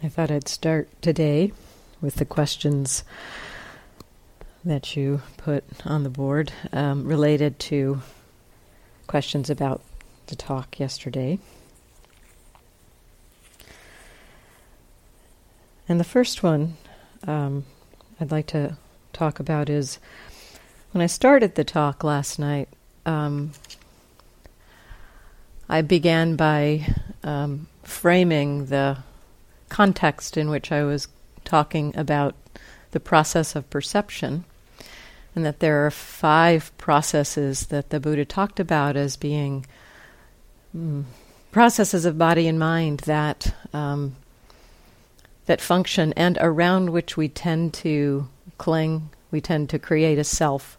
I thought I'd start today with the questions that you put on the board um, related to questions about the talk yesterday. And the first one um, I'd like to talk about is when I started the talk last night, um, I began by um, framing the context in which I was talking about the process of perception, and that there are five processes that the Buddha talked about as being mm, processes of body and mind that um, that function and around which we tend to cling, we tend to create a self.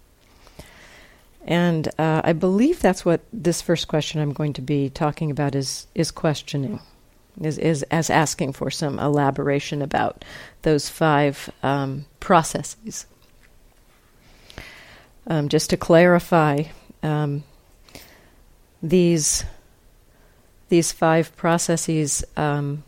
And uh, I believe that's what this first question I'm going to be talking about is is questioning is, is as asking for some elaboration about those five um, processes. Um, just to clarify, um, these these five processes um,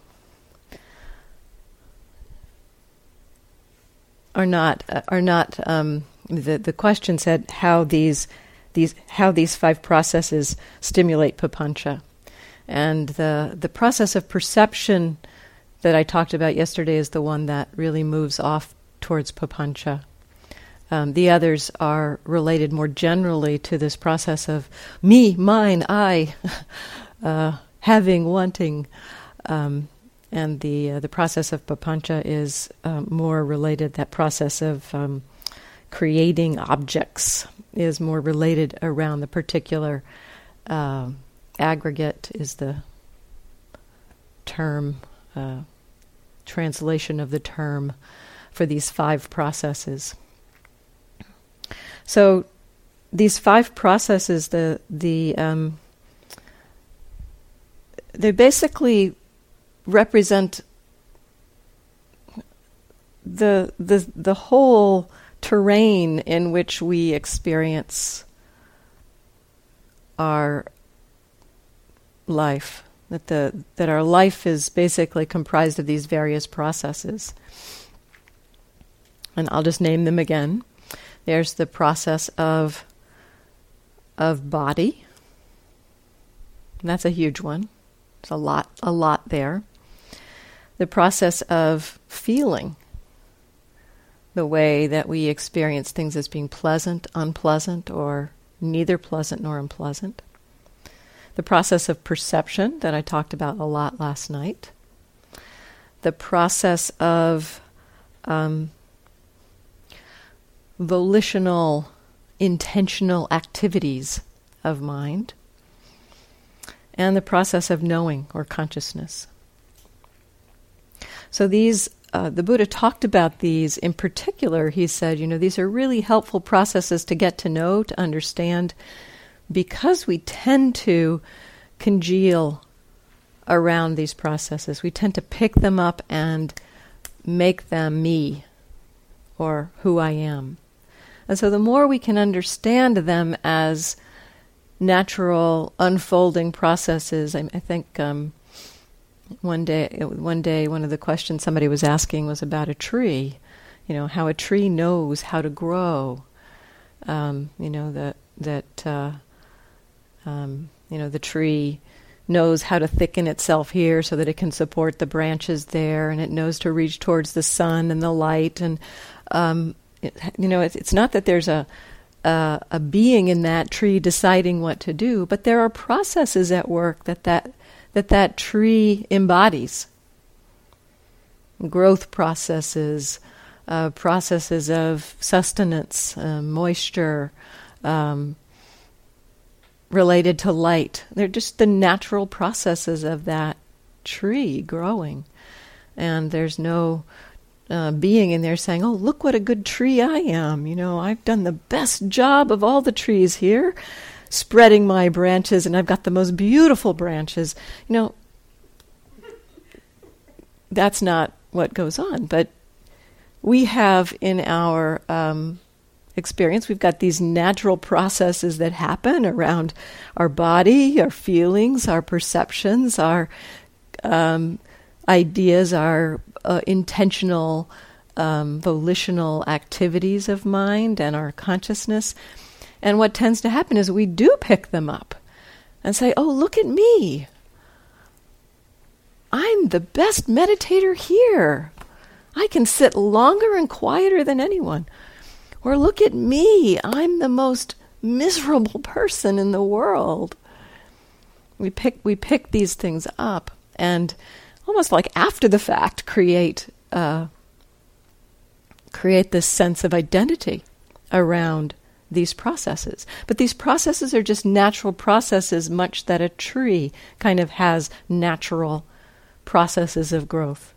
are not uh, are not um, the the question said how these these how these five processes stimulate papancha. And the the process of perception that I talked about yesterday is the one that really moves off towards papancha. Um, the others are related more generally to this process of me, mine, I, uh, having, wanting, um, and the uh, the process of papancha is uh, more related. That process of um, creating objects is more related around the particular uh, aggregate is the term, uh, translation of the term for these five processes. So, these five processes, the the um, they basically represent the the the whole terrain in which we experience our life. That the that our life is basically comprised of these various processes. And I'll just name them again. There's the process of of body. That's a huge one. There's a lot a lot there. The process of feeling. The way that we experience things as being pleasant, unpleasant, or neither pleasant nor unpleasant the process of perception that I talked about a lot last night, the process of um, volitional, intentional activities of mind, and the process of knowing or consciousness. So these uh, the Buddha talked about these in particular. He said, you know, these are really helpful processes to get to know, to understand, because we tend to congeal around these processes, we tend to pick them up and make them me or who I am. And so the more we can understand them as natural unfolding processes, I, I think um, one day, one day, one of the questions somebody was asking was about a tree. You know how a tree knows how to grow. Um, you know that that uh, um, you know, the tree knows how to thicken itself here so that it can support the branches there, and it knows to reach towards the sun and the light. And um, it, you know, it's, it's not that there's a a being in that tree deciding what to do, but there are processes at work that that that, that tree embodies. Growth processes, uh, processes of sustenance, uh, moisture, um, related to light. They're just the natural processes of that tree growing. And there's no uh, being in there saying, oh, look what a good tree I am. You know, I've done the best job of all the trees here, spreading my branches, and I've got the most beautiful branches. You know, that's not what goes on. But we have in our um, experience. We've got these natural processes that happen around our body, our feelings, our perceptions, our um, ideas our uh, intentional, um, volitional activities of mind and our consciousness. And what tends to happen is we do pick them up and say, Oh, look at me. I'm the best meditator here. I can sit longer and quieter than anyone. Or look at me. I'm the most miserable person in the world. We pick we pick these things up and almost like after the fact create uh, create this sense of identity around these processes. But these processes are just natural processes, much that a tree kind of has natural processes of growth.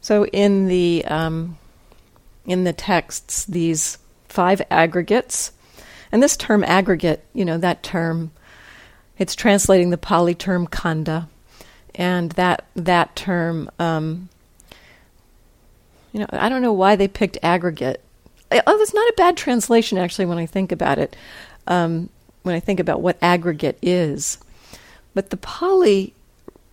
So in the um, in the texts, these five aggregates, and this term aggregate, you know, that term, it's translating the Pali term khandha, and that that term, um, you know, I don't know why they picked aggregate. Oh, that's not a bad translation actually when I think about it. Um, when I think about what aggregate is, but the Pali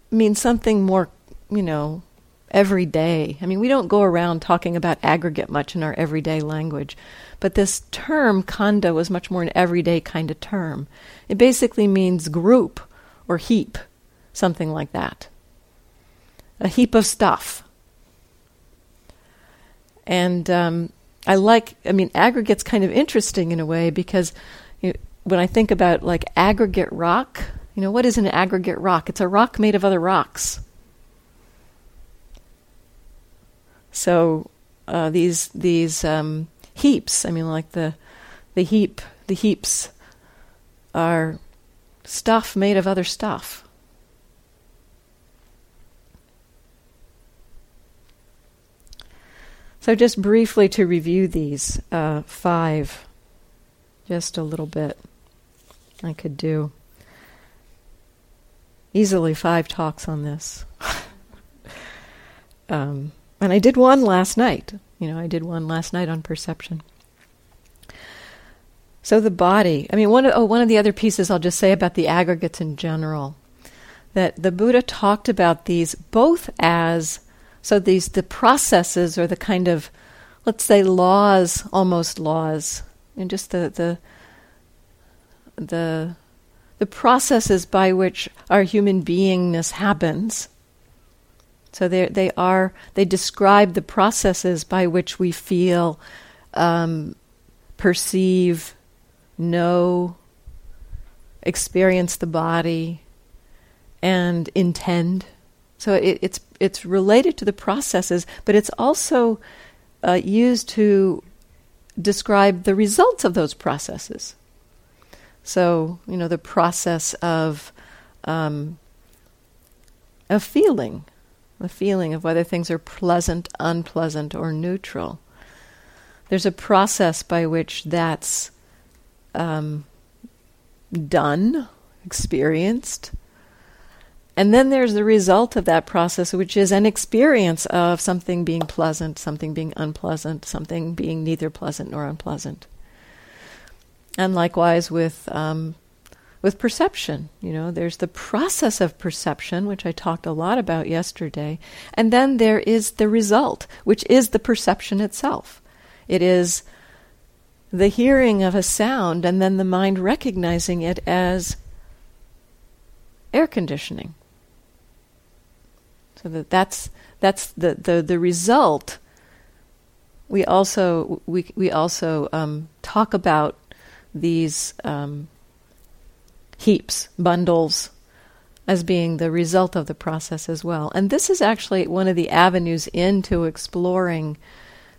means something more, you know, everyday. I mean, we don't go around talking about aggregate much in our everyday language, but this term khandha was much more an everyday kind of term. It basically means group or heap, something like that. A heap of stuff. And um, I like, I mean, aggregate's kind of interesting in a way because you know, when I think about like aggregate rock, you know, what is an aggregate rock? It's a rock made of other rocks. So uh, these these um, heaps, I mean, like the the heap, the heaps are stuff made of other stuff. So, just briefly to review these uh, five, just a little bit, I could do easily five talks on this. um, and I did one last night. You know, I did one last night on perception. So the body. I mean, one of, oh, one of the other pieces I'll just say about the aggregates in general, that the Buddha talked about these both as so these the processes or the kind of let's say laws, almost laws, and just the the the the processes by which our human beingness happens. So they they are they describe the processes by which we feel, um, perceive, know, experience the body, and intend. So it, it's it's related to the processes, but it's also uh, used to describe the results of those processes. So you know the process of um, a feeling, the feeling of whether things are pleasant, unpleasant, or neutral. There's a process by which that's um, done, experienced, and then there's the result of that process, which is an experience of something being pleasant, something being unpleasant, something being neither pleasant nor unpleasant. And likewise with um, with perception, you know, there's the process of perception, which I talked a lot about yesterday, and then there is the result, which is the perception itself. It is the hearing of a sound and then the mind recognizing it as air conditioning so that that's that's the the, the result. We also we we also um, talk about these um, heaps bundles as being the result of the process as well. And this is actually one of the avenues into exploring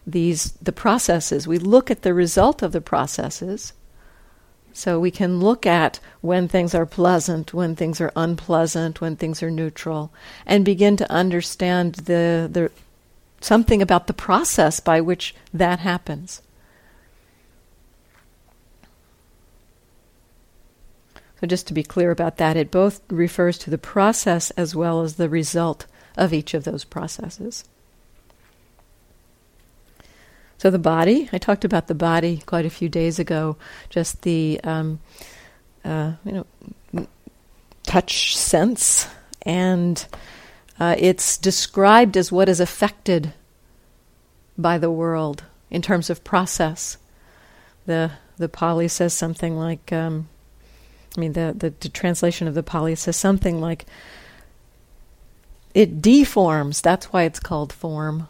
these the processes. We look at the result of the processes so we can look at when things are pleasant, when things are unpleasant, when things are neutral, and begin to understand the, the something about the process by which that happens. So, just to be clear about that, it both refers to the process as well as the result of each of those processes. So the body, I talked about the body quite a few days ago. Just the um, uh, you know touch sense and uh, it's described as what is affected by the world in terms of process. The the Pali says something like, um, I mean, the, the, the translation of the Pali says something like, it deforms. That's why it's called form.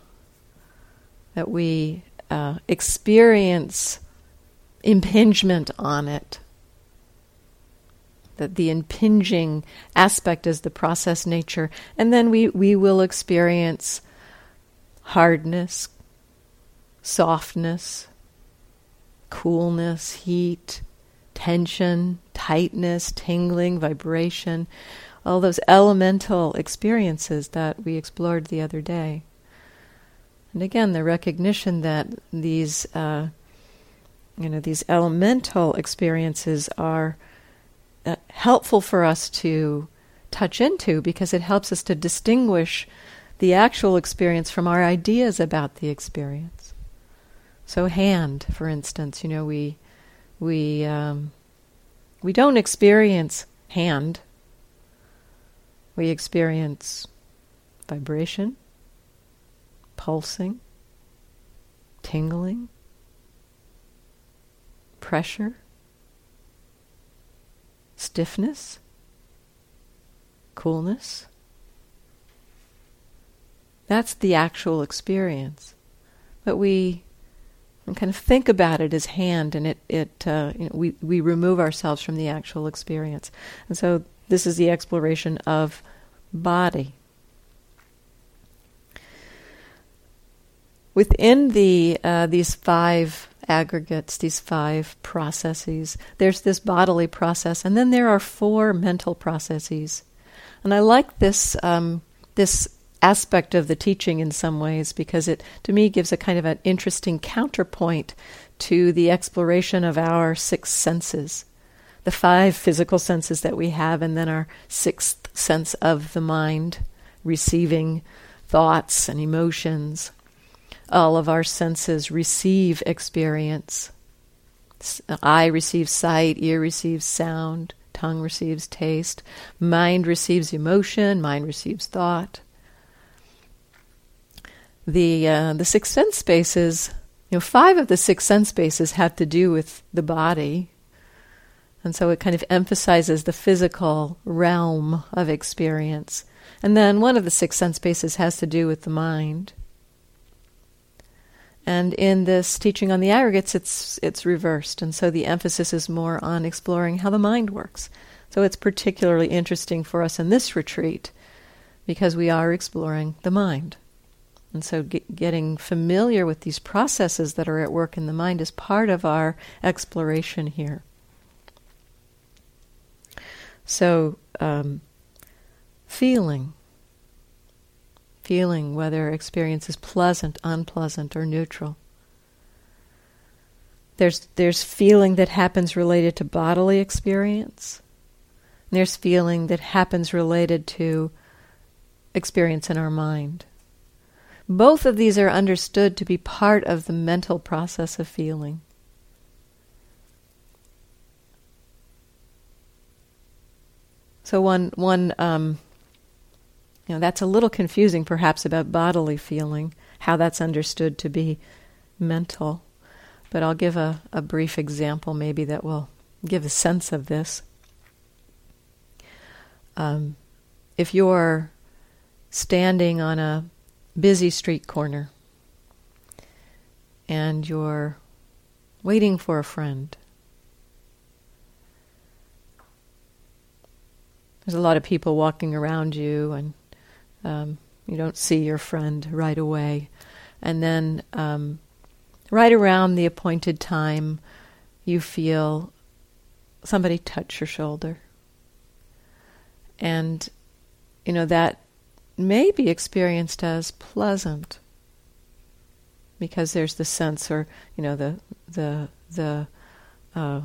That we uh, experience impingement on it. That the impinging aspect is the process nature. And then we, we will experience hardness, softness, coolness, heat, tension, tightness, tingling, vibration, all those elemental experiences that we explored the other day. And again, the recognition that these, uh, you know, these elemental experiences are uh, helpful for us to touch into because it helps us to distinguish the actual experience from our ideas about the experience. So hand, for instance, you know, we we um, we don't experience hand. We experience vibration, pulsing, tingling, pressure, stiffness, coolness. That's the actual experience. But we and kind of think about it as hand, and it it uh, you know, we we remove ourselves from the actual experience, and so this is the exploration of body. Within the uh, these five aggregates, these five processes, there's this bodily process, and then there are four mental processes, and I like this um, this aspect of the teaching in some ways because it, to me, gives a kind of an interesting counterpoint to the exploration of our six senses. The five physical senses that we have, and then our sixth sense of the mind, receiving thoughts and emotions. All of our senses receive experience. Eye receives sight, ear receives sound, tongue receives taste, mind receives emotion, mind receives thought the uh, the six sense spaces, you know, five of the six sense spaces have to do with the body, and so it kind of emphasizes the physical realm of experience. And then one of the six sense spaces has to do with the mind. And in this teaching on the aggregates, it's it's reversed, and so the emphasis is more on exploring how the mind works. So it's particularly interesting for us in this retreat because we are exploring the mind. And so, get, getting familiar with these processes that are at work in the mind is part of our exploration here. So, um, feeling, feeling whether experience is pleasant, unpleasant, or neutral. There's there's feeling that happens related to bodily experience. There's feeling that happens related to experience in our mind. Both of these are understood to be part of the mental process of feeling. So one one um, you know that's a little confusing perhaps about bodily feeling, how that's understood to be mental. But I'll give a, a brief example maybe that will give a sense of this. Um, if you're standing on a busy street corner and you're waiting for a friend. There's a lot of people walking around you, and um, you don't see your friend right away. And then, um, right around the appointed time, you feel somebody touch your shoulder. And, you know, that may be experienced as pleasant because there's the sense or you know the the the uh,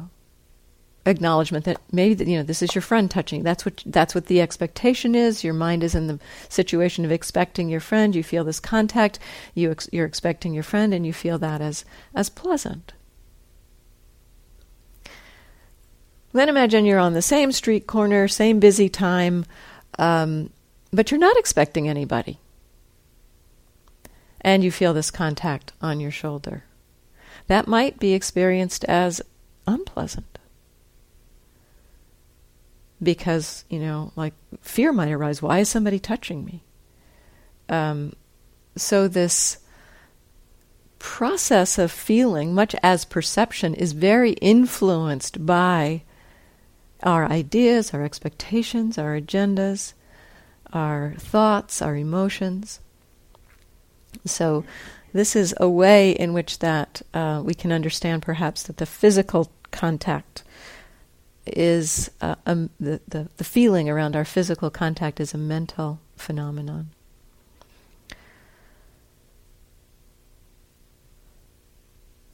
acknowledgement that maybe that you know this is your friend touching. That's what that's what the expectation is. Your mind is in the situation of expecting your friend. You feel this contact. You ex- you're expecting your friend and you feel that as as pleasant. Then imagine you're on the same street corner same busy time um, but you're not expecting anybody. And you feel this contact on your shoulder. That might be experienced as unpleasant. Because, you know, like fear might arise. Why is somebody touching me? Um, so, this process of feeling, much as perception, is very influenced by our ideas, our expectations, our agendas, our thoughts, our emotions. So, this is a way in which that uh, we can understand, perhaps, that the physical contact is uh, um, the, the the feeling around our physical contact is a mental phenomenon.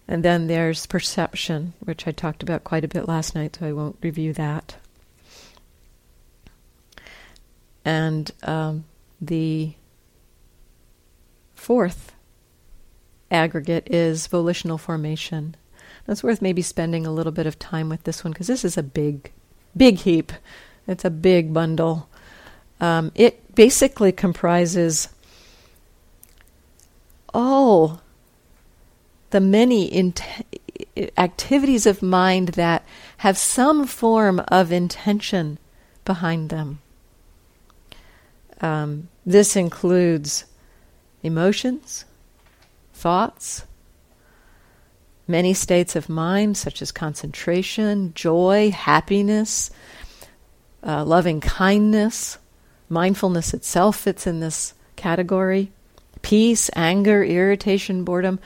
And then there's perception, which I talked about quite a bit last night, so I won't review that. And um, the fourth aggregate is volitional formation. That's worth maybe spending a little bit of time with this one because this is a big, big heap. It's a big bundle. Um, it basically comprises all the many int- activities of mind that have some form of intention behind them. Um, this includes emotions, thoughts, many states of mind, such as concentration, joy, happiness, uh, loving kindness. Mindfulness itself fits in this category. Peace, anger, irritation, boredom.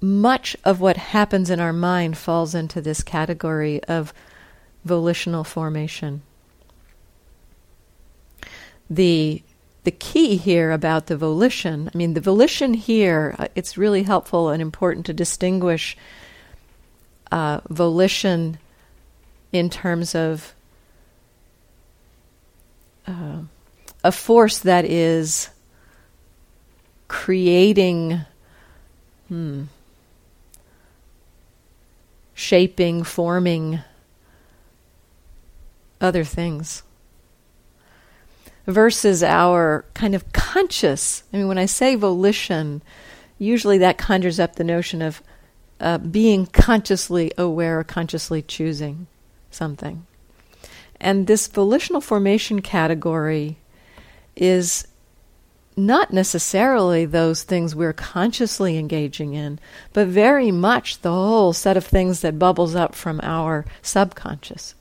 much of what happens in our mind falls into this category of volitional formation. The the key here about the volition, I mean, the volition here, uh, it's really helpful and important to distinguish uh, volition in terms of uh, a force that is creating. Hmm, shaping, forming other things. Versus our kind of conscious, I mean, when I say volition, usually that conjures up the notion of uh, being consciously aware or consciously choosing something. And this volitional formation category is not necessarily those things we're consciously engaging in, but very much the whole set of things that bubbles up from our subconscious.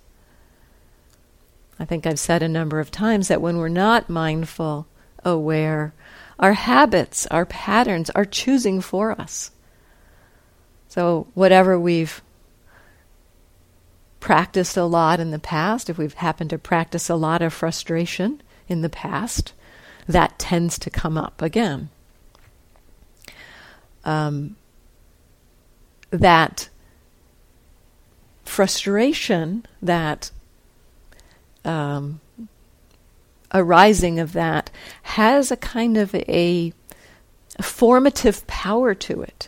I think I've said a number of times that when we're not mindful, aware, our habits, our patterns are choosing for us. So, whatever we've practiced a lot in the past, if we've happened to practice a lot of frustration in the past, that tends to come up again. Um, that frustration, that um, arising of that, has a kind of a, formative power to it.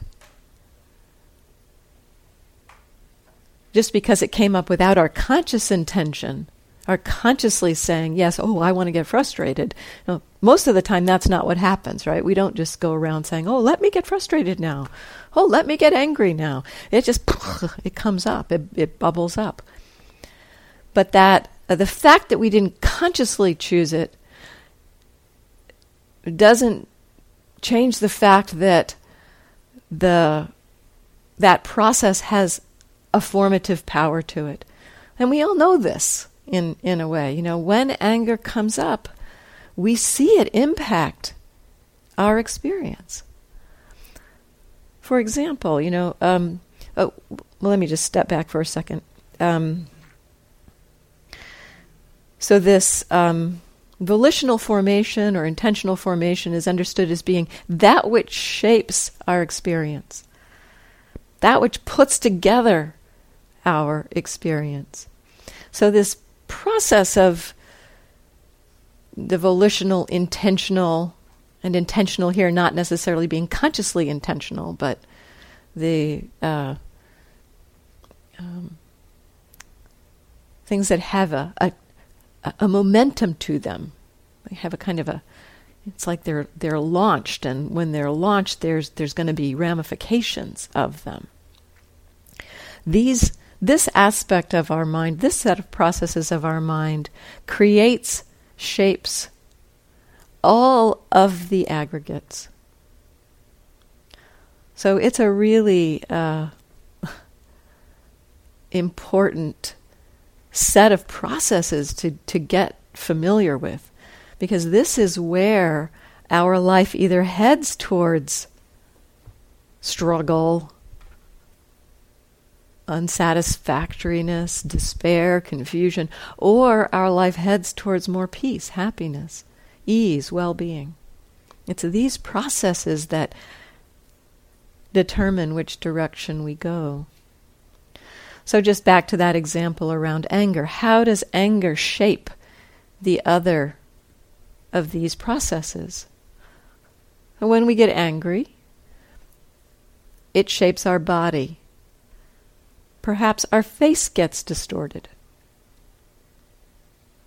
Just because it came up without our conscious intention are consciously saying, yes, oh, I want to get frustrated. You most of the time, that's not what happens, right? We don't just go around saying, oh, let me get frustrated now. Oh, let me get angry now. It just, it comes up, it, it bubbles up. But that, the fact that we didn't consciously choose it doesn't change the fact that the that process has a formative power to it. And we all know this in, in a way. You know, when anger comes up, we see it impact our experience. For example, you know, um, oh, well, let me just step back for a second. Um, so, this um, volitional formation or intentional formation is understood as being that which shapes our experience, that which puts together our experience. So, this process of the volitional, intentional, and intentional here not necessarily being consciously intentional, but the uh, um, things that have a, a a, momentum to them. They have a kind of a it's like they're they're launched and when they're launched there's there's going to be ramifications of them. These this aspect of our mind, this set of processes of our mind creates shapes all of the aggregates. So it's a really uh, important set of processes to, to get familiar with because this is where our life either heads towards struggle, unsatisfactoriness, despair, confusion, or our life heads towards more peace, happiness, ease, well being. It's these processes that determine which direction we go. So, just back to that example around anger. How does anger shape the other of these processes? When we get angry, it shapes our body. Perhaps our face gets distorted.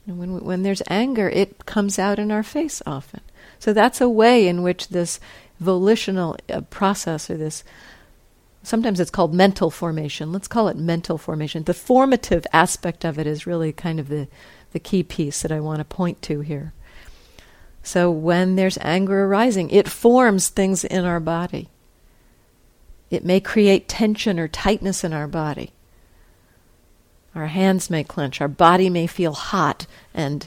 And when, when there's anger, it comes out in our face often. So that's a way in which this volitional uh, process or this sometimes it's called mental formation. Let's call it mental formation. The formative aspect of it is really kind of the, the key piece that I want to point to here. So when there's anger arising, it forms things in our body. It may create tension or tightness in our body. Our hands may clench, our body may feel hot, and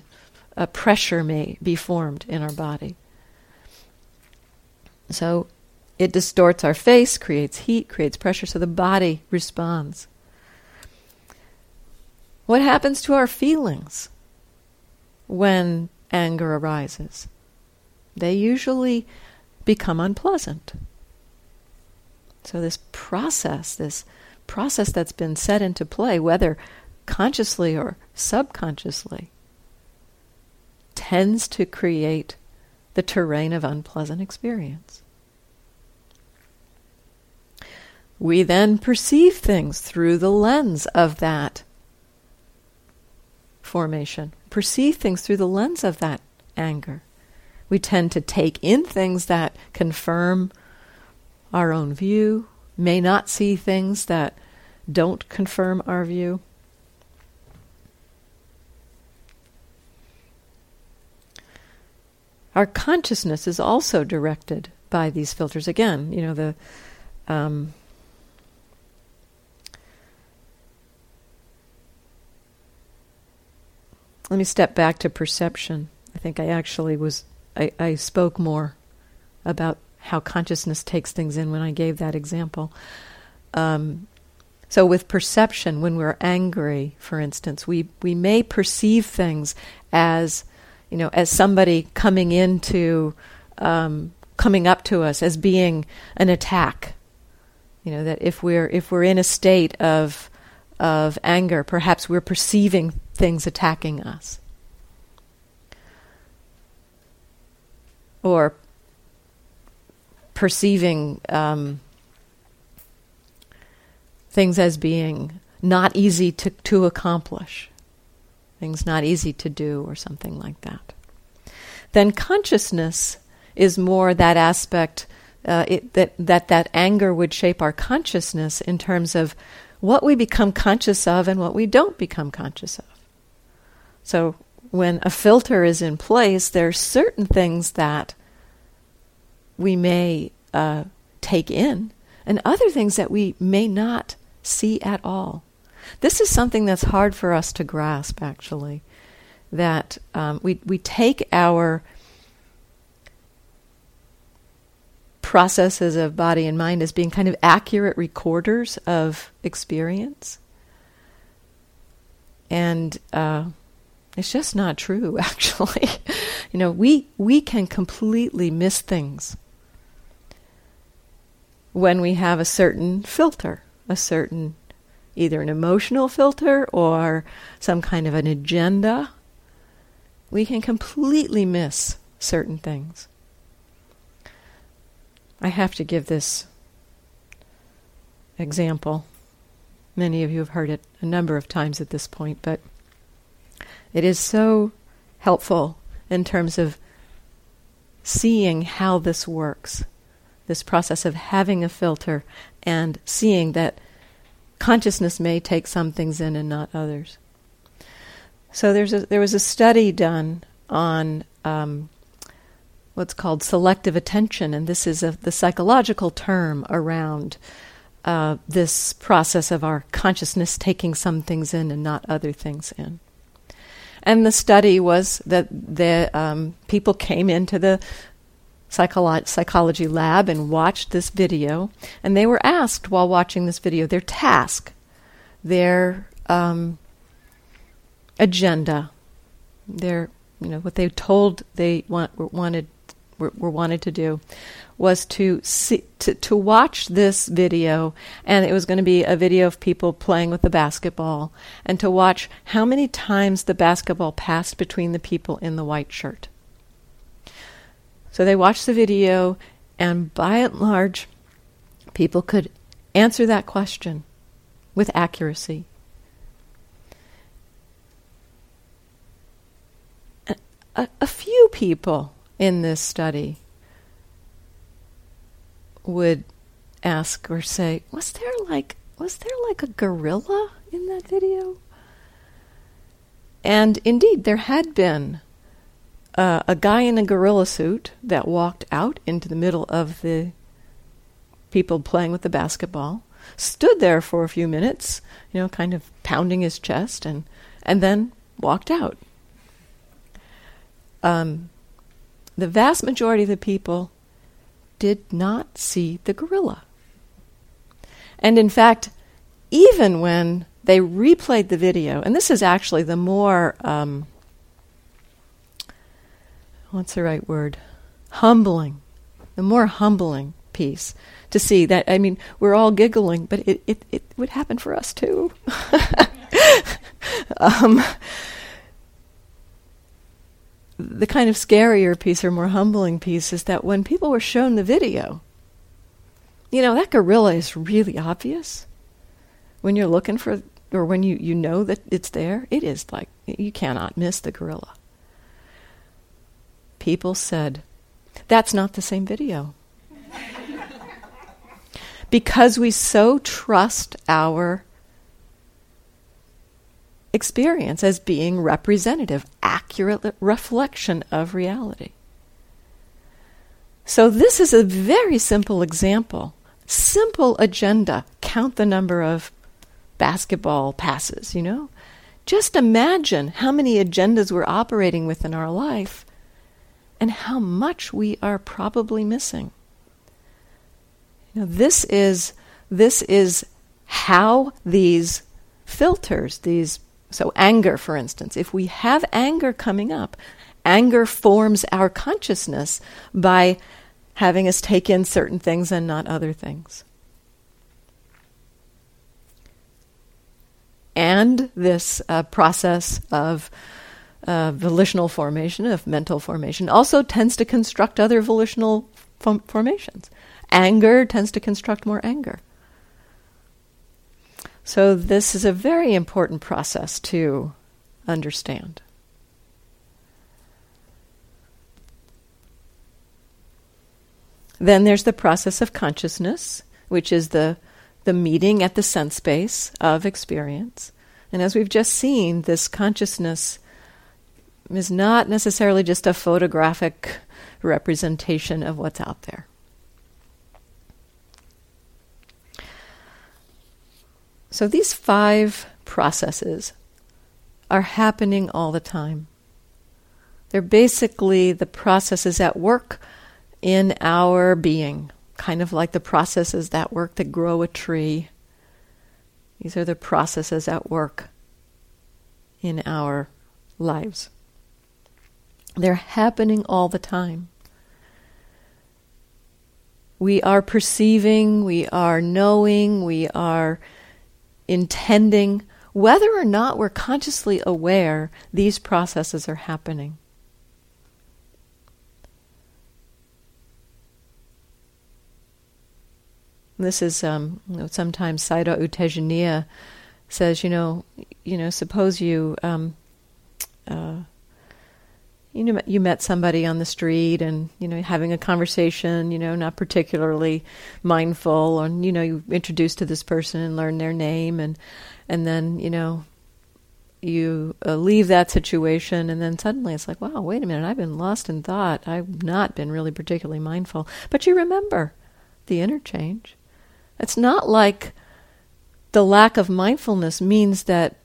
a pressure may be formed in our body. So it distorts our face, creates heat, creates pressure, so the body responds. What happens to our feelings when anger arises? They usually become unpleasant. So, this process, this process that's been set into play, whether consciously or subconsciously, tends to create the terrain of unpleasant experience. We then perceive things through the lens of that formation, perceive things through the lens of that anger. We tend to take in things that confirm our own view, may not see things that don't confirm our view. Our consciousness is also directed by these filters. Again, you know, the um, Let me step back to perception. I think I actually was, I, I spoke more about how consciousness takes things in when I gave that example. Um, so with perception, when we're angry, for instance, we, we may perceive things as, you know, as somebody coming into, um, coming up to us as being an attack. You know, that if we're, if we're in a state of, of anger, perhaps we're perceiving things attacking us. Or perceiving um, things as being not easy to, to accomplish, things not easy to do, or something like that. Then consciousness is more that aspect uh, it, that, that that anger would shape our consciousness in terms of what we become conscious of and what we don't become conscious of. So when a filter is in place, there are certain things that we may uh, take in, and other things that we may not see at all. This is something that's hard for us to grasp, actually. That um, we we take our processes of body and mind as being kind of accurate recorders of experience, and uh, it's just not true, actually. you know, we, we can completely miss things when we have a certain filter, a certain either an emotional filter or some kind of an agenda. We can completely miss certain things. I have to give this example. Many of you have heard it a number of times at this point, but It is so helpful in terms of seeing how this works, this process of having a filter and seeing that consciousness may take some things in and not others. So there's a, there was a study done on um, what's called selective attention, and this is a, the psychological term around uh, this process of our consciousness taking some things in and not other things in. And the study was that the um, people came into the psycholo- psychology lab and watched this video, and they were asked while watching this video their task, their um, agenda, their you know what they told they want, wanted were, were wanted to do was to see to, to watch this video and it was going to be a video of people playing with the basketball and to watch how many times the basketball passed between the people in the white shirt. So they watched the video and by and large people could answer that question with accuracy. A, a few people in this study would ask or say, "Was there like was there like a gorilla in that video?" And indeed, there had been uh, a guy in a gorilla suit that walked out into the middle of the people playing with the basketball, stood there for a few minutes, you know, kind of pounding his chest, and and then walked out. Um, the vast majority of the people did not see the gorilla. And in fact, even when they replayed the video, and this is actually the more, um, what's the right word? Humbling, the more humbling piece to see that. I mean, we're all giggling, but it, it, it would happen for us too. um, the kind of scarier piece or more humbling piece is that when people were shown the video, you know, that gorilla is really obvious. When you're looking for, or when you, you know that it's there, it is like, you cannot miss the gorilla. People said, that's not the same video. because we so trust our experience as being representative, accurate reflection of reality. So, this is a very simple example. Simple agenda. Count the number of basketball passes, you know? Just imagine how many agendas we're operating with in our life and how much we are probably missing. You know, this is this is how these filters, these so, anger, for instance, if we have anger coming up, anger forms our consciousness by having us take in certain things and not other things. And this uh, process of uh, volitional formation, of mental formation, also tends to construct other volitional formations. Anger tends to construct more anger. So, this is a very important process to understand. Then there's the process of consciousness, which is the, the meeting at the sense base of experience. And as we've just seen, this consciousness is not necessarily just a photographic representation of what's out there. So these five processes are happening all the time. They're basically the processes at work in our being, kind of like the processes that work that grow a tree. These are the processes at work in our lives. They're happening all the time. We are perceiving, we are knowing, we are intending, whether or not we're consciously aware these processes are happening. This is um, sometimes Sayadaw U Tejaniya says, you know, you know, suppose you um, uh, you know you met somebody on the street and you know having a conversation you know not particularly mindful and you know you introduced to this person and learn their name and and then you know you uh, leave that situation and then suddenly it's like wow wait a minute i've been lost in thought. I've not been really particularly mindful. But you remember the interchange. It's not like the lack of mindfulness means that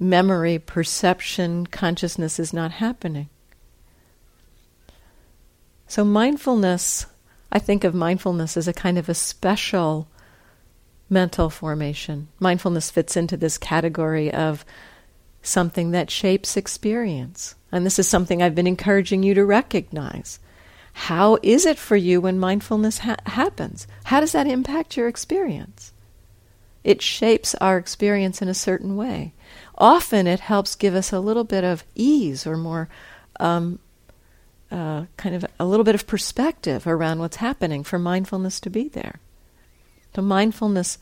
memory perception consciousness is not happening so, mindfulness, I think of mindfulness as a kind of a special mental formation. Mindfulness fits into this category of something that shapes experience. And this is something I've been encouraging you to recognize. How is it for you when mindfulness ha- happens? How does that impact your experience? It shapes our experience in a certain way. Often it helps give us a little bit of ease or more um, uh, kind of a little bit of perspective around what's happening for mindfulness to be there. So, mindfulness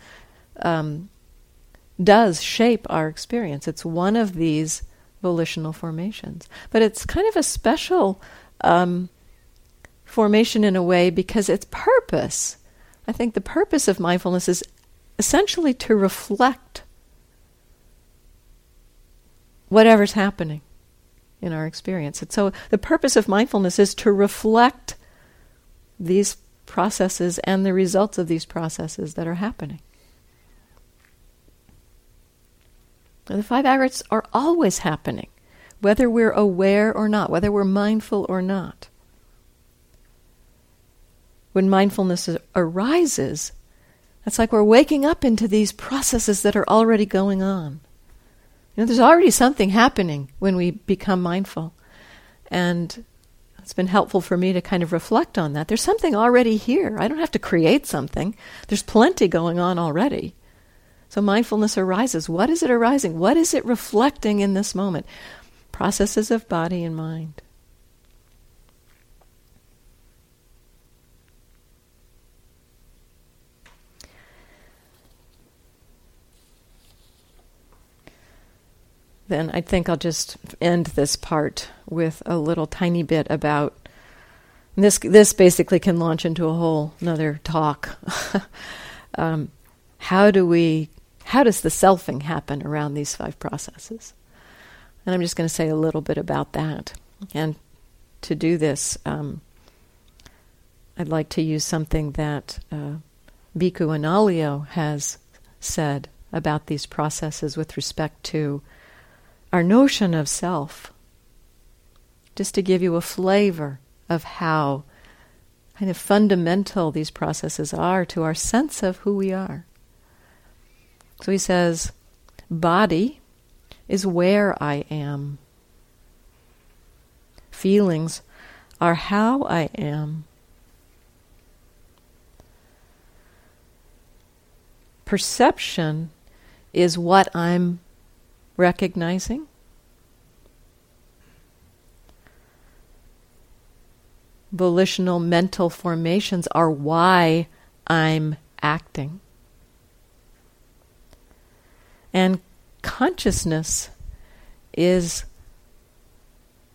um, does shape our experience. It's one of these volitional formations. But it's kind of a special um, formation in a way because its purpose, I think the purpose of mindfulness is essentially to reflect whatever's happening in our experience. And so the purpose of mindfulness is to reflect these processes and the results of these processes that are happening. the five aggregates are always happening, whether we're aware or not, whether we're mindful or not. When mindfulness arises, it's like we're waking up into these processes that are already going on. You know, there's already something happening when we become mindful. And it's been helpful for me to kind of reflect on that. There's something already here. I don't have to create something. There's plenty going on already. So mindfulness arises. What is it arising? What is it reflecting in this moment? Processes of body and mind. Then I think I'll just end this part with a little tiny bit about this. This basically can launch into a whole another talk. um, how do we? How does the selfing happen around these five processes? And I'm just going to say a little bit about that. And to do this, um, I'd like to use something that uh, Bhikkhu Analayo has said about these processes with respect to our notion of self, just to give you a flavor of how kind of fundamental these processes are to our sense of who we are. So he says, body is where I am. Feelings are how I am. Perception is what I'm recognizing. Volitional mental formations are why I'm acting. And consciousness is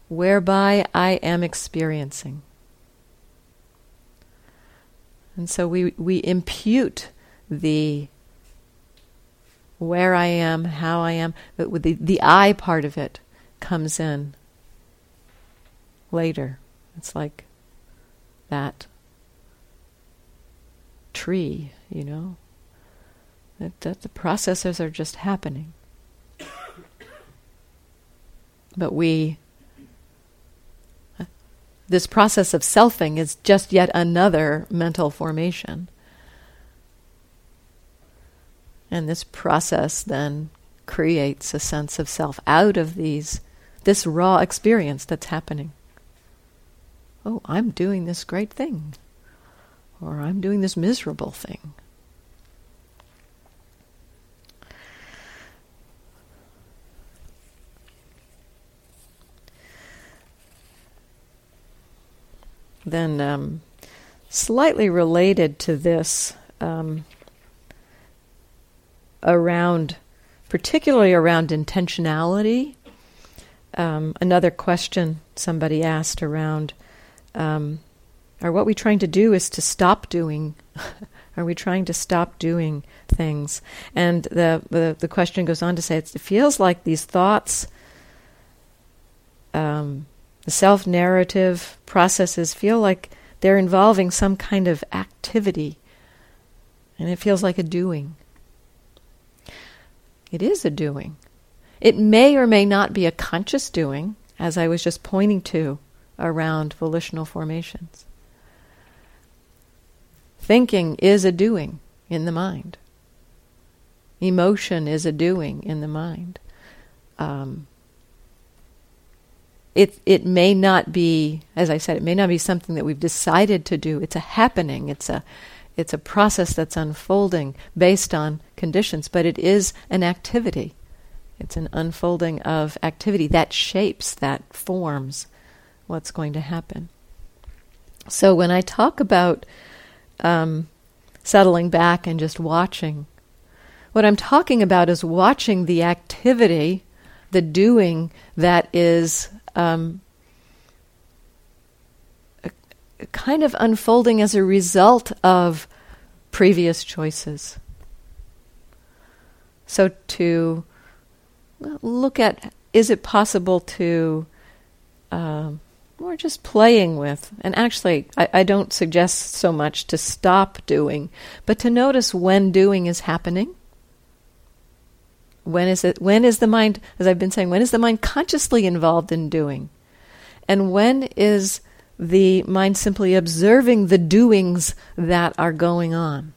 whereby I am experiencing. And so we, we impute the where I am, how I am, but the, the I part of it comes in later. It's like that tree, you know. That, that the processes are just happening. But we, this process of selfing is just yet another mental formation. And this process then creates a sense of self out of these this raw experience that's happening. Oh, I'm doing this great thing. Or I'm doing this miserable thing. Then, um, slightly related to this, um, around, particularly around intentionality, um, another question somebody asked around um, are what we trying to do is to stop doing are we trying to stop doing things? And the the, the question goes on to say it feels like these thoughts um, the self narrative processes feel like they're involving some kind of activity. And it feels like a doing it is a doing it may or may not be a conscious doing, as I was just pointing to around volitional formations. Thinking is a doing in the mind. Emotion is a doing in the mind. Um, it it may not be, as I said, it may not be something that we've decided to do. It's a happening. It's a it's a process that's unfolding based on conditions, but it is an activity. It's an unfolding of activity that shapes, that forms what's going to happen. So when I talk about um, settling back and just watching, what I'm talking about is watching the activity, the doing that is um, kind of unfolding as a result of previous choices. So to look at is it possible to uh, or just playing with and actually I, I don't suggest so much to stop doing but to notice when doing is happening when is it when is the mind as i've been saying when is the mind consciously involved in doing and when is the mind simply observing the doings that are going on.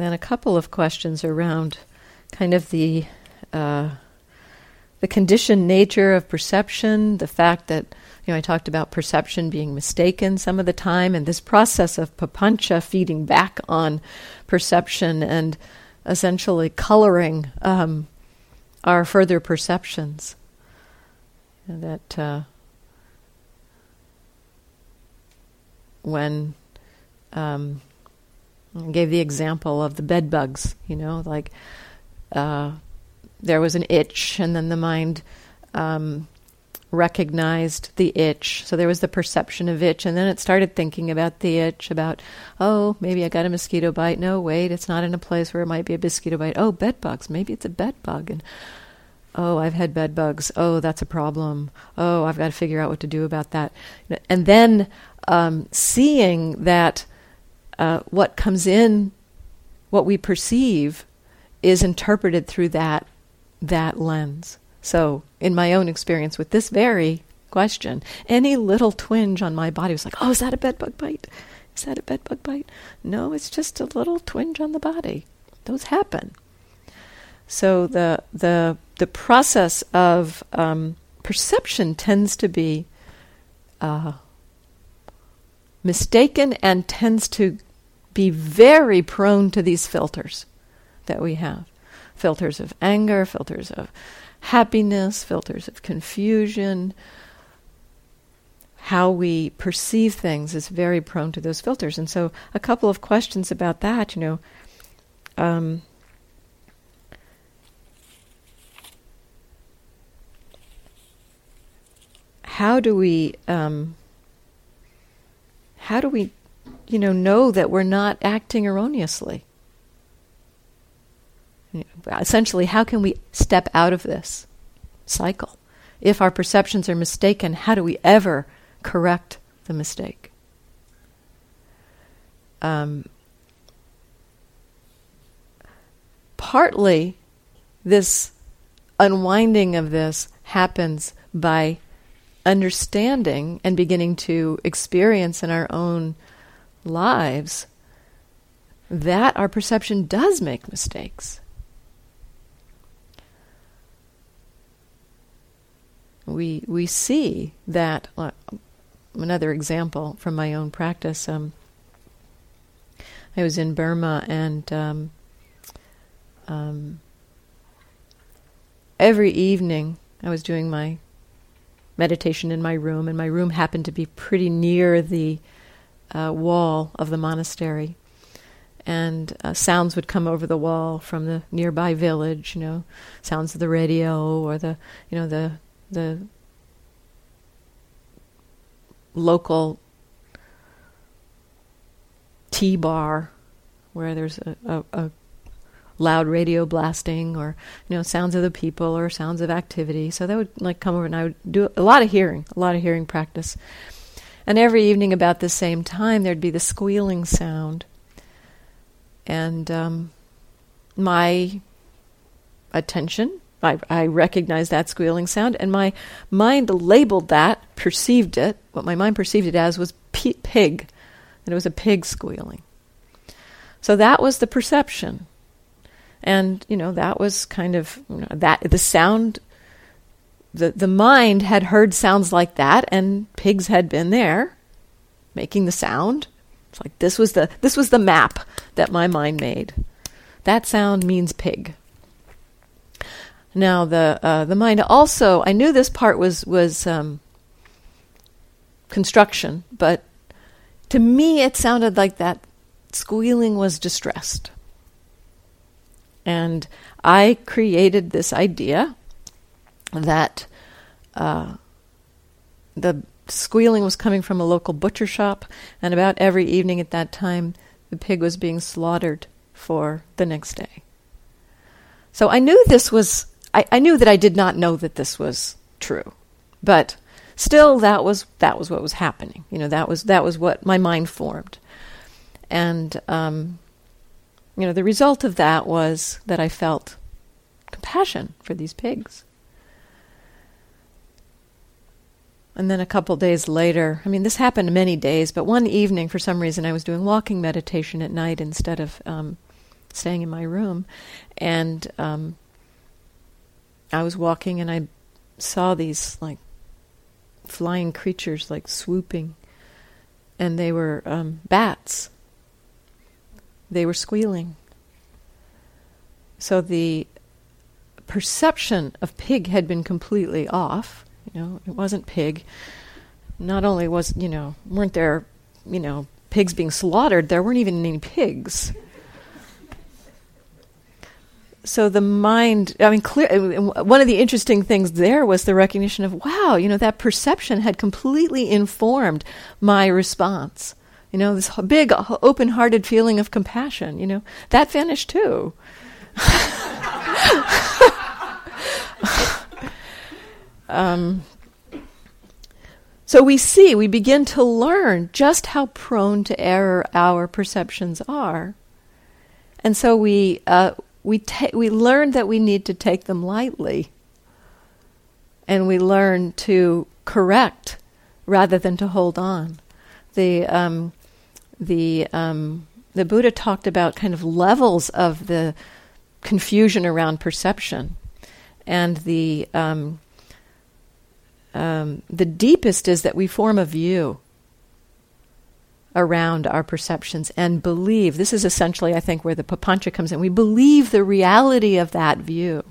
Then a couple of questions around kind of the uh, the conditioned nature of perception, the fact that know I talked about perception being mistaken some of the time, and this process of papancha feeding back on perception and essentially coloring um, our further perceptions. that uh, when um, I gave the example of the bed bugs, you know, like uh, there was an itch, and then the mind um, recognized the itch. So there was the perception of itch, and then it started thinking about the itch, about, oh, maybe I got a mosquito bite. No, wait, it's not in a place where it might be a mosquito bite. Oh, bed bugs. Maybe it's a bed bug. And oh, I've had bed bugs. Oh, that's a problem. Oh, I've got to figure out what to do about that. And then um, seeing that uh, what comes in, what we perceive, is interpreted through that that lens. So, in my own experience with this very question, any little twinge on my body was like, "Oh, is that a bedbug bite? Is that a bedbug bite?" No, it's just a little twinge on the body. Those happen. So the the the process of um, perception tends to be uh, mistaken and tends to be very prone to these filters that we have filters of anger, filters of happiness, filters of confusion. How we perceive things is very prone to those filters. And so, a couple of questions about that, you know. Um, how do we um, how do we you know, know that we're not acting erroneously. Essentially, how can we step out of this cycle? If our perceptions are mistaken, how do we ever correct the mistake? Um, partly, this unwinding of this happens by understanding and beginning to experience in our own lives that our perception does make mistakes. We we see that. Uh, another example from my own practice. Um, I was in Burma and um, um, every evening I was doing my meditation in my room, and my room happened to be pretty near the uh, wall of the monastery. And uh, sounds would come over the wall from the nearby village, you know, sounds of the radio or the, you know, the the local tea bar where there's a, a, a, loud radio blasting or you know sounds of the people or sounds of activity. So that would like come over and i would do a lot of hearing a lot of hearing practice. And every evening about the same time there'd be the squealing sound. And um, my attention I, I recognized that squealing sound and my mind labeled that perceived it what my mind perceived it as was p- pig and it was a pig squealing. So that was the perception. And you know that was kind of you know, that the sound the the mind had heard sounds like that and pigs had been there making the sound. It's like this was the this was the map that my mind made. That sound means pig now the uh, the mind also I knew this part was was um, construction but to me it sounded like that squealing was distressed and I created this idea that uh, the squealing was coming from a local butcher shop, and about every evening at that time, the pig was being slaughtered for the next day. So I knew this was, I, I knew that I did not know that this was true, but still that was that was what was happening. You know, that was that was what my mind formed, and um, you know, the result of that was that I felt compassion for these pigs. And then a couple days later, I mean, this happened many days, but one evening, for some reason, I was doing walking meditation at night instead of um, staying in my room. And um, I was walking and I saw these like flying creatures, like swooping. And they were um, bats. They were squealing. So the perception of pig had been completely off. You know, it wasn't pig. Not only was, you know, weren't there, you know, pigs being slaughtered, there weren't even any pigs. So the mind, I mean, clear. One of the interesting things there was the recognition of, wow, you know, that perception had completely informed my response. You know, this big, open hearted feeling of compassion, you know, that vanished too. um, so we see, we begin to learn just how prone to error our perceptions are. And so we, uh, we, ta- we learn that we need to take them lightly. And we learn to correct rather than to hold on. The, um, the um, the Buddha talked about kind of levels of the confusion around perception, and the um, um, the deepest is that we form a view around our perceptions and believe. This is essentially, I think, where the papancha comes in. We believe the reality of that view.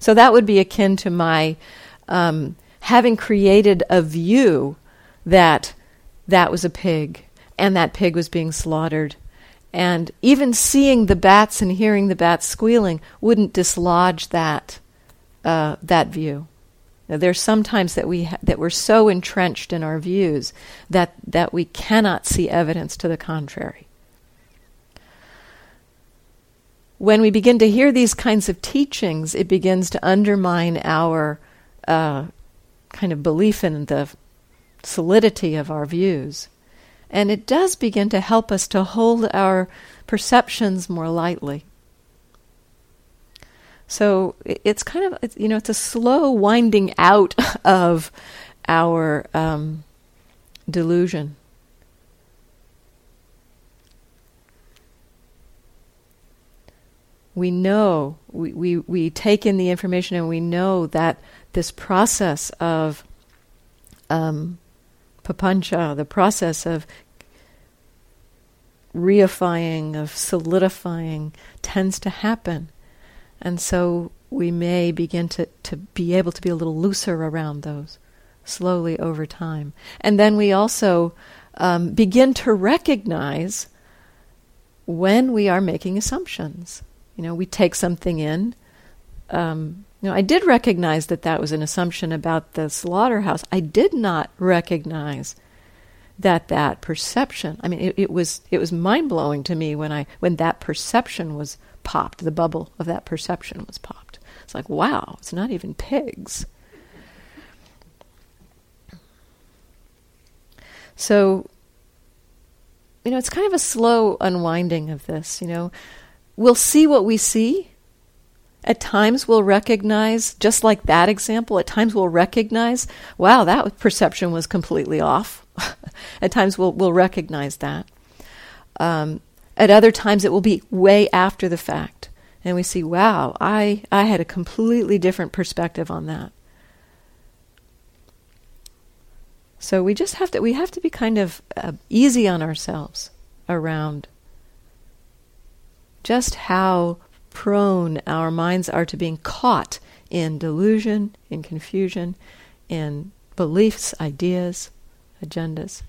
So that would be akin to my um, having created a view that that was a pig and that pig was being slaughtered. And even seeing the bats and hearing the bats squealing wouldn't dislodge that uh, that view. Now, there's sometimes that we ha- that we're so entrenched in our views that that we cannot see evidence to the contrary. When we begin to hear these kinds of teachings, it begins to undermine our uh, kind of belief in the solidity of our views. And it does begin to help us to hold our perceptions more lightly. So it's kind of, you know, it's a slow winding out of our um, delusion. We know, we, we, we take in the information and we know that this process of um, papancha, the process of reifying, of solidifying, tends to happen. And so we may begin to, to be able to be a little looser around those slowly over time. And then we also um, begin to recognize when we are making assumptions. You know, we take something in. Um, you know, I did recognize that that was an assumption about the slaughterhouse. I did not recognize that that perception. I mean, it, it was it was mind blowing to me when I when that perception was popped. The bubble of that perception was popped. It's like, wow, it's not even pigs. So, you know, it's kind of a slow unwinding of this. You know, we'll see what we see. At times, we'll recognize, just like that example, at times we'll recognize, wow, that perception was completely off. at times, we'll, we'll recognize that. Um, at other times, it will be way after the fact. And we see, wow, I, I had a completely different perspective on that. So we just have to we have to be kind of uh, easy on ourselves around just how prone our minds are to being caught in delusion, in confusion, in beliefs, ideas, agendas,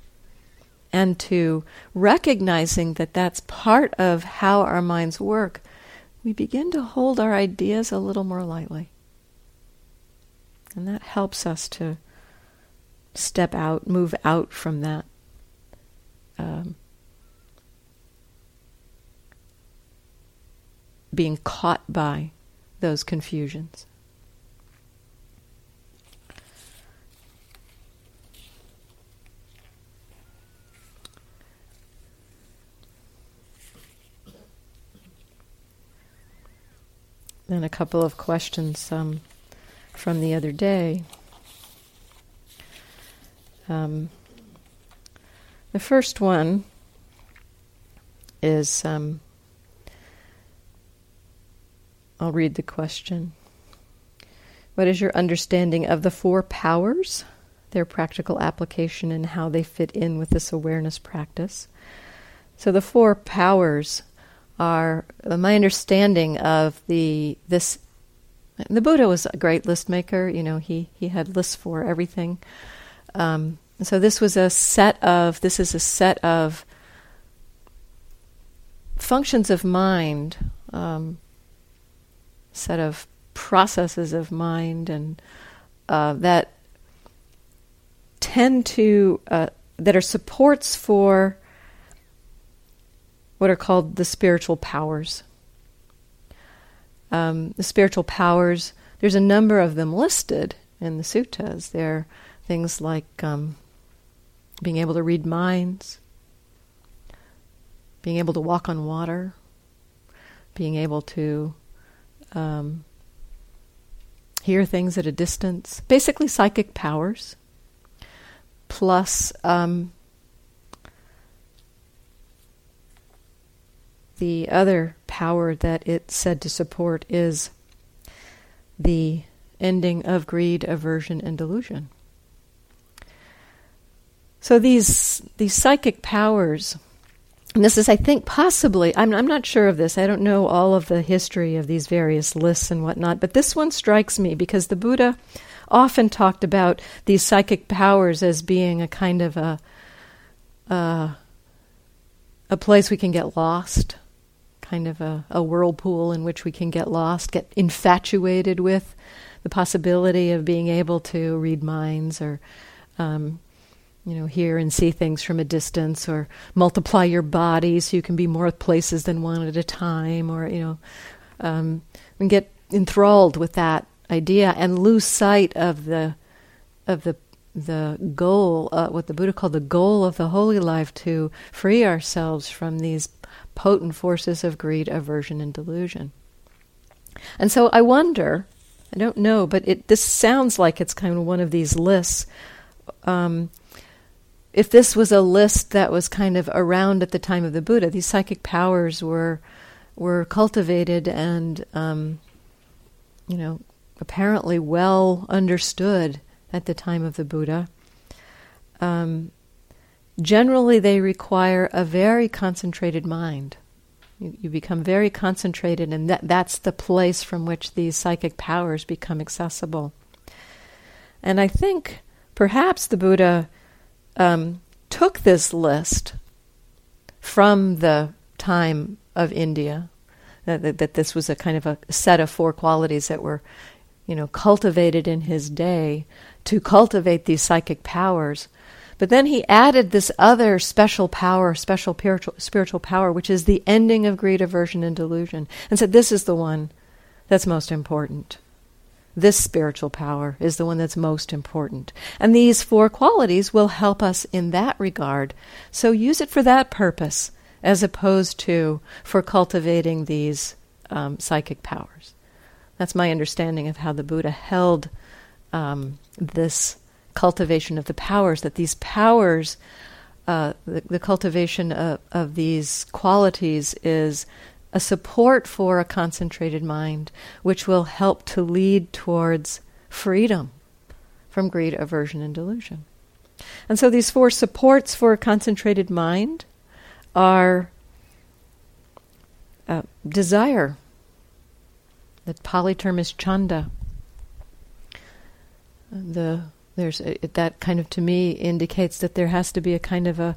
and to recognizing that that's part of how our minds work, we begin to hold our ideas a little more lightly. And that helps us to step out, move out from that. Um, being caught by those confusions. Then a couple of questions um, from the other day. Um, the first one is um, I'll read the question. What is your understanding of the four powers, their practical application, and how they fit in with this awareness practice? So the four powers are uh, my understanding of the this. The Buddha was a great list maker. You know, he he had lists for everything. Um, so this was a set of this is a set of functions of mind, um, set of processes of mind, and uh, that tend to uh, that are supports for what are called the spiritual powers. Um, the spiritual powers, there's a number of them listed in the suttas. They're Things like um, being able to read minds, being able to walk on water, being able to um, hear things at a distance, basically psychic powers, plus um, the other power that it's said to support is the ending of greed, aversion, and delusion. So these these psychic powers, and this is, I think, possibly. I'm I'm not sure of this. I don't know all of the history of these various lists and whatnot, but this one strikes me because the Buddha often talked about these psychic powers as being a kind of a uh, a place we can get lost, kind of a, a whirlpool in which we can get lost, get infatuated with the possibility of being able to read minds or um, you know, hear and see things from a distance, or multiply your body so you can be more places than one at a time, or you know, um, and get enthralled with that idea and lose sight of the of the the goal, uh, what the Buddha called the goal of the holy life, to free ourselves from these potent forces of greed, aversion, and delusion. And so I wonder, I don't know, but it this sounds like it's kind of one of these lists. Um, if this was a list that was kind of around at the time of the Buddha, these psychic powers were were cultivated and um, you know apparently well understood at the time of the Buddha. Um, generally, they require a very concentrated mind. You, you become very concentrated, and that, that's the place from which these psychic powers become accessible. And I think perhaps the Buddha um, took this list from the time of India, that, that, that, this was a kind of a set of four qualities that were, you know, cultivated in his day to cultivate these psychic powers. But then he added this other special power, special spiritual, power, which is the ending of greed, aversion, and delusion, and said, This is the one that's most important. This spiritual power is the one that's most important. And these four qualities will help us in that regard. So use it for that purpose as opposed to for cultivating these um, psychic powers. That's my understanding of how the Buddha held um, this cultivation of the powers, that these powers, uh, the, the, cultivation of, of these qualities is a support for a concentrated mind, which will help to lead towards freedom from greed, aversion, and delusion. And so these four supports for a concentrated mind are uh, desire. The Pali term is chanda. The there's a, that kind of to me indicates that there has to be a kind of a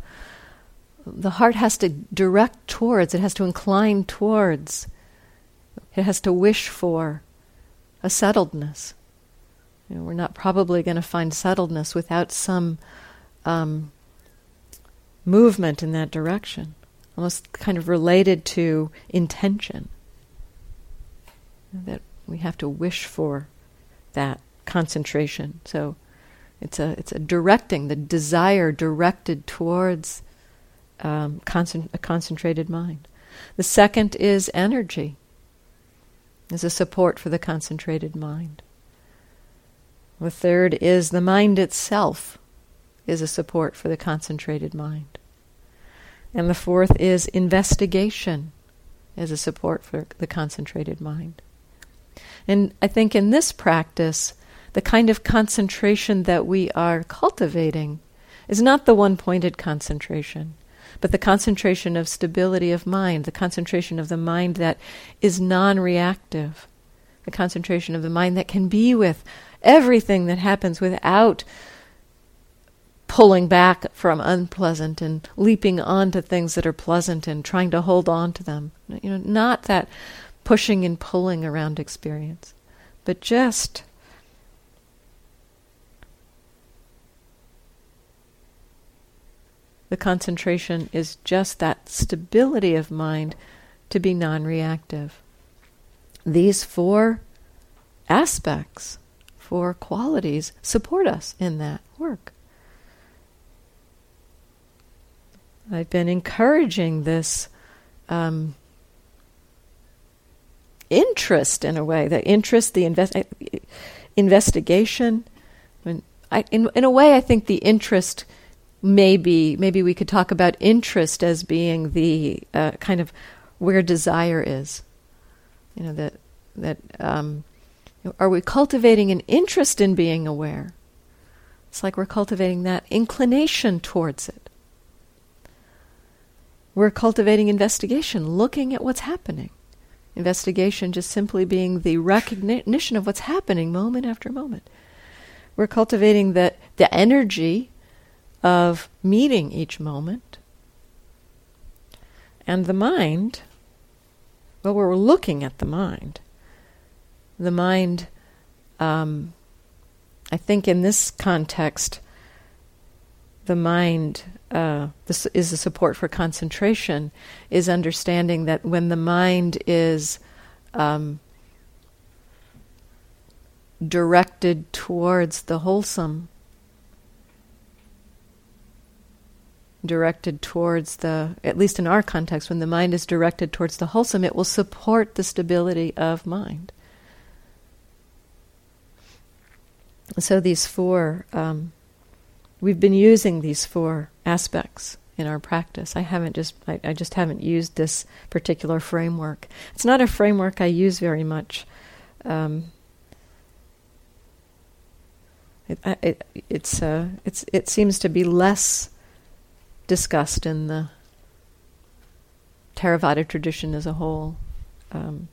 the heart has to direct towards it has to incline towards it has to wish for a settledness. You know, we're not probably going to find settledness without some um, movement in that direction almost kind of related to intention. That we have to wish for that concentration. So it's a it's a directing the desire directed towards um, concent- a concentrated mind. The second is energy. Is a support for the concentrated mind. The third is the mind itself is a support for the concentrated mind. And the fourth is investigation as a support for the concentrated mind. And I think in this practice, the kind of concentration that we are cultivating is not the one pointed concentration, but the concentration of stability of mind, the concentration of the mind that is non reactive, the concentration of the mind that can be with everything that happens without pulling back from unpleasant and leaping onto things that are pleasant and trying to hold on to them. You know, not that pushing and pulling around experience, but just the concentration is just that stability of mind to be non reactive. These four aspects, four qualities, support us in that work. I've been encouraging this um, interest in a way, the interest, the invest- investigation. I in, in a way, I think the interest maybe maybe we could talk about interest as being the uh, kind of where desire is. You know that that um, are we cultivating an interest in being aware? It's like we're cultivating that inclination towards it. We're cultivating investigation, looking at what's happening. Investigation just simply being the recognition of what's happening moment after moment. We're cultivating the, the energy of meeting each moment. And the mind, well, we're looking at the mind. The mind, um, I think in this context, the mind uh, this is a support for concentration, is understanding that when the mind is um, directed towards the wholesome, directed towards the, at least in our context, when the mind is directed towards the wholesome, it will support the stability of mind. So these four, um, we've been using these four aspects in our practice. I haven't just, I, I, just haven't used this particular framework. It's not a framework I use very much. Um, it, it, it's, uh, it's, it seems to be less discussed in the Theravada tradition as a whole. Um,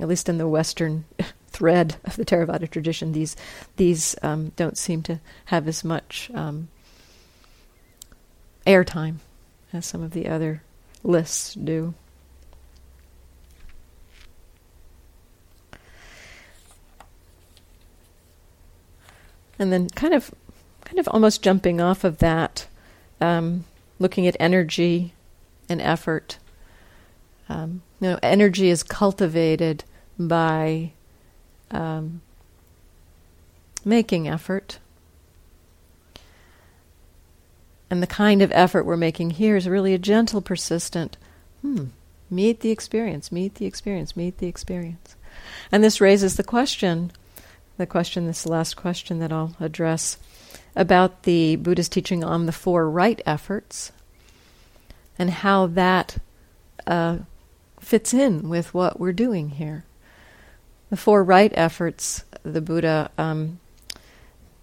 at least in the Western thread of the Theravada tradition, these these um, don't seem to have as much um, airtime as some of the other lists do. And then, kind of, kind of almost jumping off of that, um, looking at energy and effort. Um, you know, energy is cultivated by um, making effort. And the kind of effort we're making here is really a gentle, persistent, hmm, meet the experience, meet the experience, meet the experience. And this raises the question, the question, this last question that I'll address, about the Buddha's teaching on the four right efforts and how that uh, fits in with what we're doing here. The four right efforts, the Buddha um,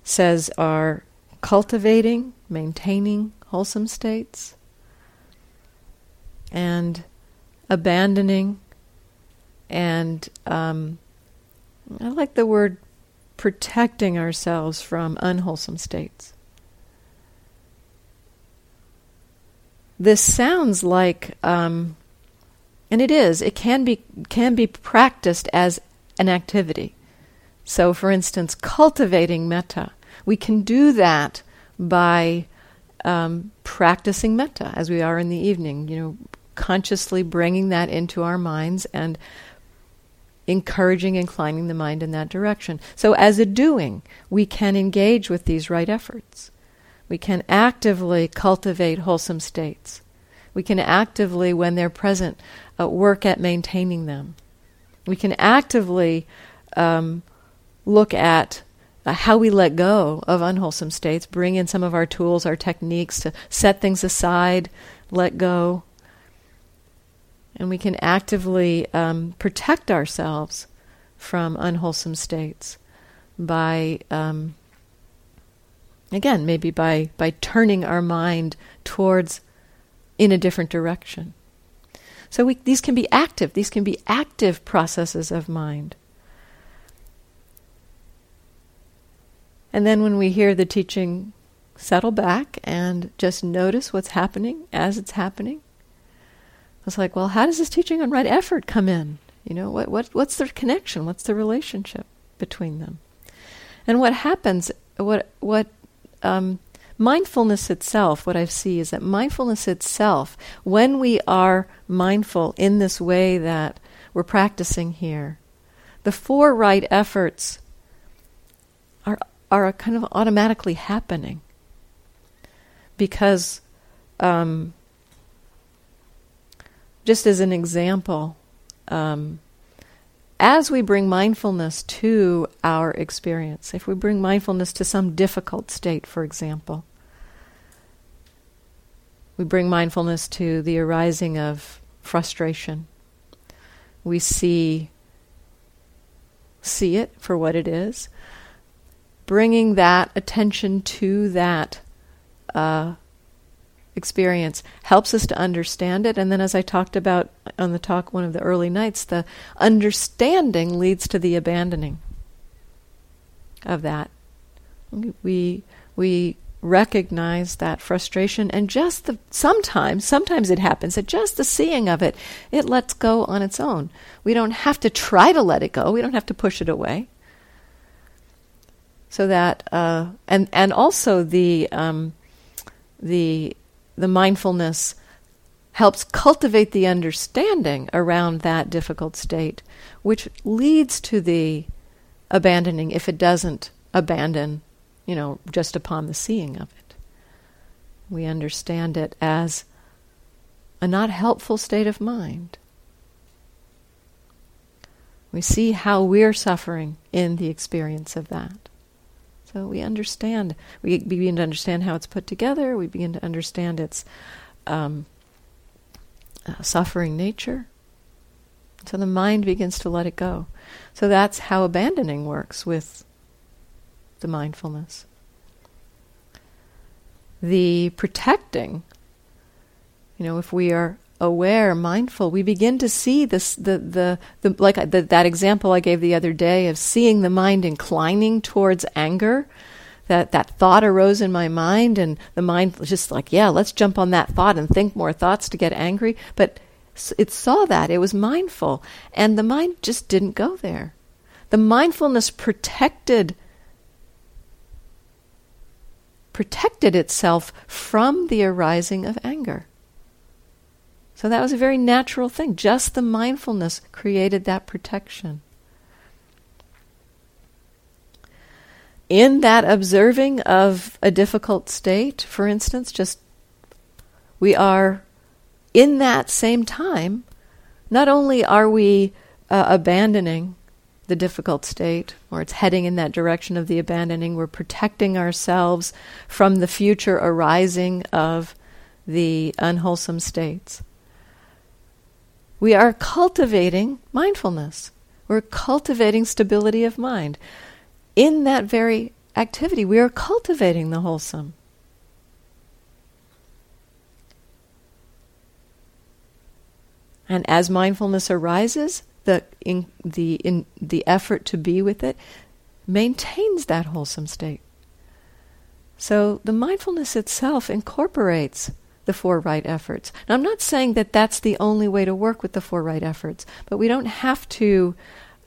says, are cultivating, maintaining wholesome states, and abandoning, and um, I like the word protecting ourselves from unwholesome states. This sounds like, um, and it is. It can be can be practiced as an activity. So, for instance, cultivating metta. We can do that by um, practicing metta as we are in the evening, you know, consciously bringing that into our minds and encouraging and inclining the mind in that direction. So, as a doing, we can engage with these right efforts. We can actively cultivate wholesome states. We can actively, when they're present, uh, work at maintaining them. We can actively um, look at uh, how we let go of unwholesome states, bring in some of our tools, our techniques to set things aside, let go. And we can actively um, protect ourselves from unwholesome states by, um, again, maybe by, by turning our mind towards in a different direction. So we, these can be active. These can be active processes of mind. And then when we hear the teaching, settle back and just notice what's happening as it's happening. It's like, well, how does this teaching on right effort come in? You know, what, what what's the connection? What's the relationship between them? And what happens? What what um, mindfulness itself, what I see is that mindfulness itself, when we are mindful in this way that we're practicing here, the four right efforts are, are kind of automatically happening. Because, um, just as an example, um, as we bring mindfulness to our experience, if we bring mindfulness to some difficult state, for example, we bring mindfulness to the arising of frustration. We see see it for what it is, bringing that attention to that uh, experience helps us to understand it. And then, as I talked about on the talk one of the early nights, the understanding leads to the abandoning of that. We we recognize that frustration and just the sometimes sometimes it happens that just the seeing of it it lets go on its own we don't have to try to let it go we don't have to push it away so that uh, and and also the um, the the mindfulness helps cultivate the understanding around that difficult state which leads to the abandoning if it doesn't abandon you know, just upon the seeing of it. We understand it as a not helpful state of mind. We see how we're suffering in the experience of that. So we understand, we begin to understand how it's put together, we begin to understand its um, uh, suffering nature. So the mind begins to let it go. So that's how abandoning works with the mindfulness. The protecting, you know, if we are aware, mindful, we begin to see this the the, the like the, that example I gave the other day of seeing the mind inclining towards anger. That that thought arose in my mind, and the mind was just like, yeah, let's jump on that thought and think more thoughts to get angry. But it saw that it was mindful, and the mind just didn't go there. The mindfulness protected protected itself from the arising of anger. So that was a very natural thing. Just the mindfulness created that protection. In that observing of a difficult state, for instance, just we are in that same time, not only are we uh, abandoning the difficult state, or it's heading in that direction of the abandoning. We're protecting ourselves from the future arising of the unwholesome states. We are cultivating mindfulness. We're cultivating stability of mind. In that very activity, we are cultivating the wholesome. And as mindfulness arises, the in, the in the effort to be with it maintains that wholesome state. So the mindfulness itself incorporates the four right efforts. Now, I'm not saying that that's the only way to work with the four right efforts, but we don't have to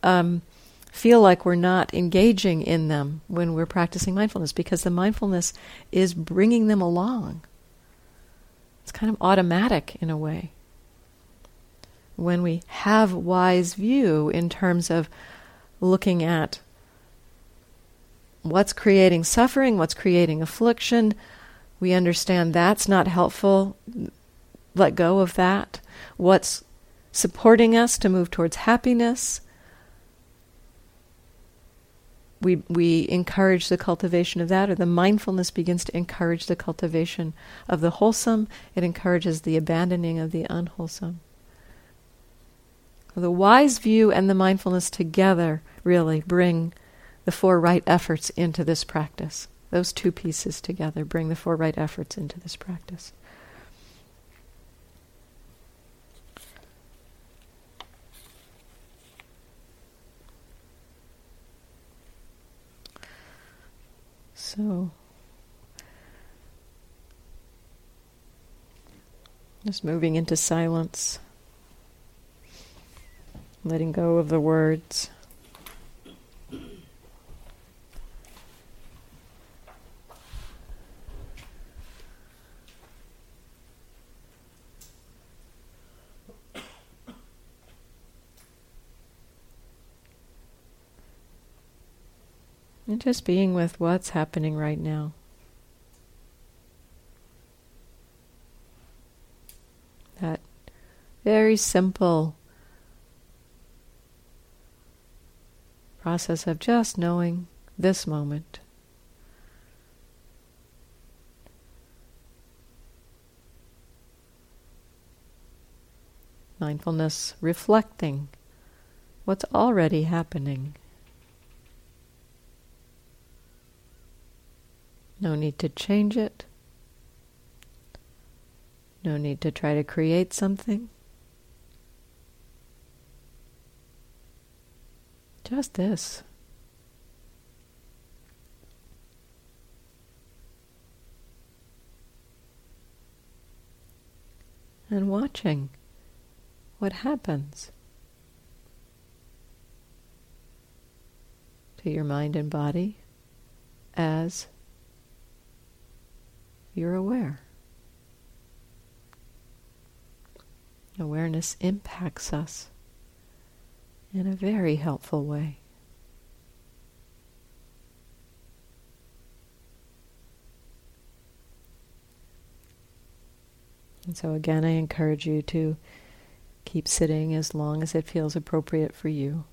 um, feel like we're not engaging in them when we're practicing mindfulness because the mindfulness is bringing them along. It's kind of automatic in a way when we have wise view in terms of looking at what's creating suffering, what's creating affliction, we understand that's not helpful. Let go of that. What's supporting us to move towards happiness? We, we encourage the cultivation of that, or the mindfulness begins to encourage the cultivation of the wholesome. It encourages the abandoning of the unwholesome. The wise view and the mindfulness together really bring the four right efforts into this practice. Those two pieces together bring the four right efforts into this practice. So, just moving into silence letting go of the words. And just being with what's happening right now. That very simple process of just knowing this moment. Mindfulness reflecting what's already happening. No need to change it. No need to try to create something. Just this. And watching what happens to your mind and body as you're aware. Awareness impacts us in a very helpful way. And so, again, I encourage you to keep sitting as long as it feels appropriate for you.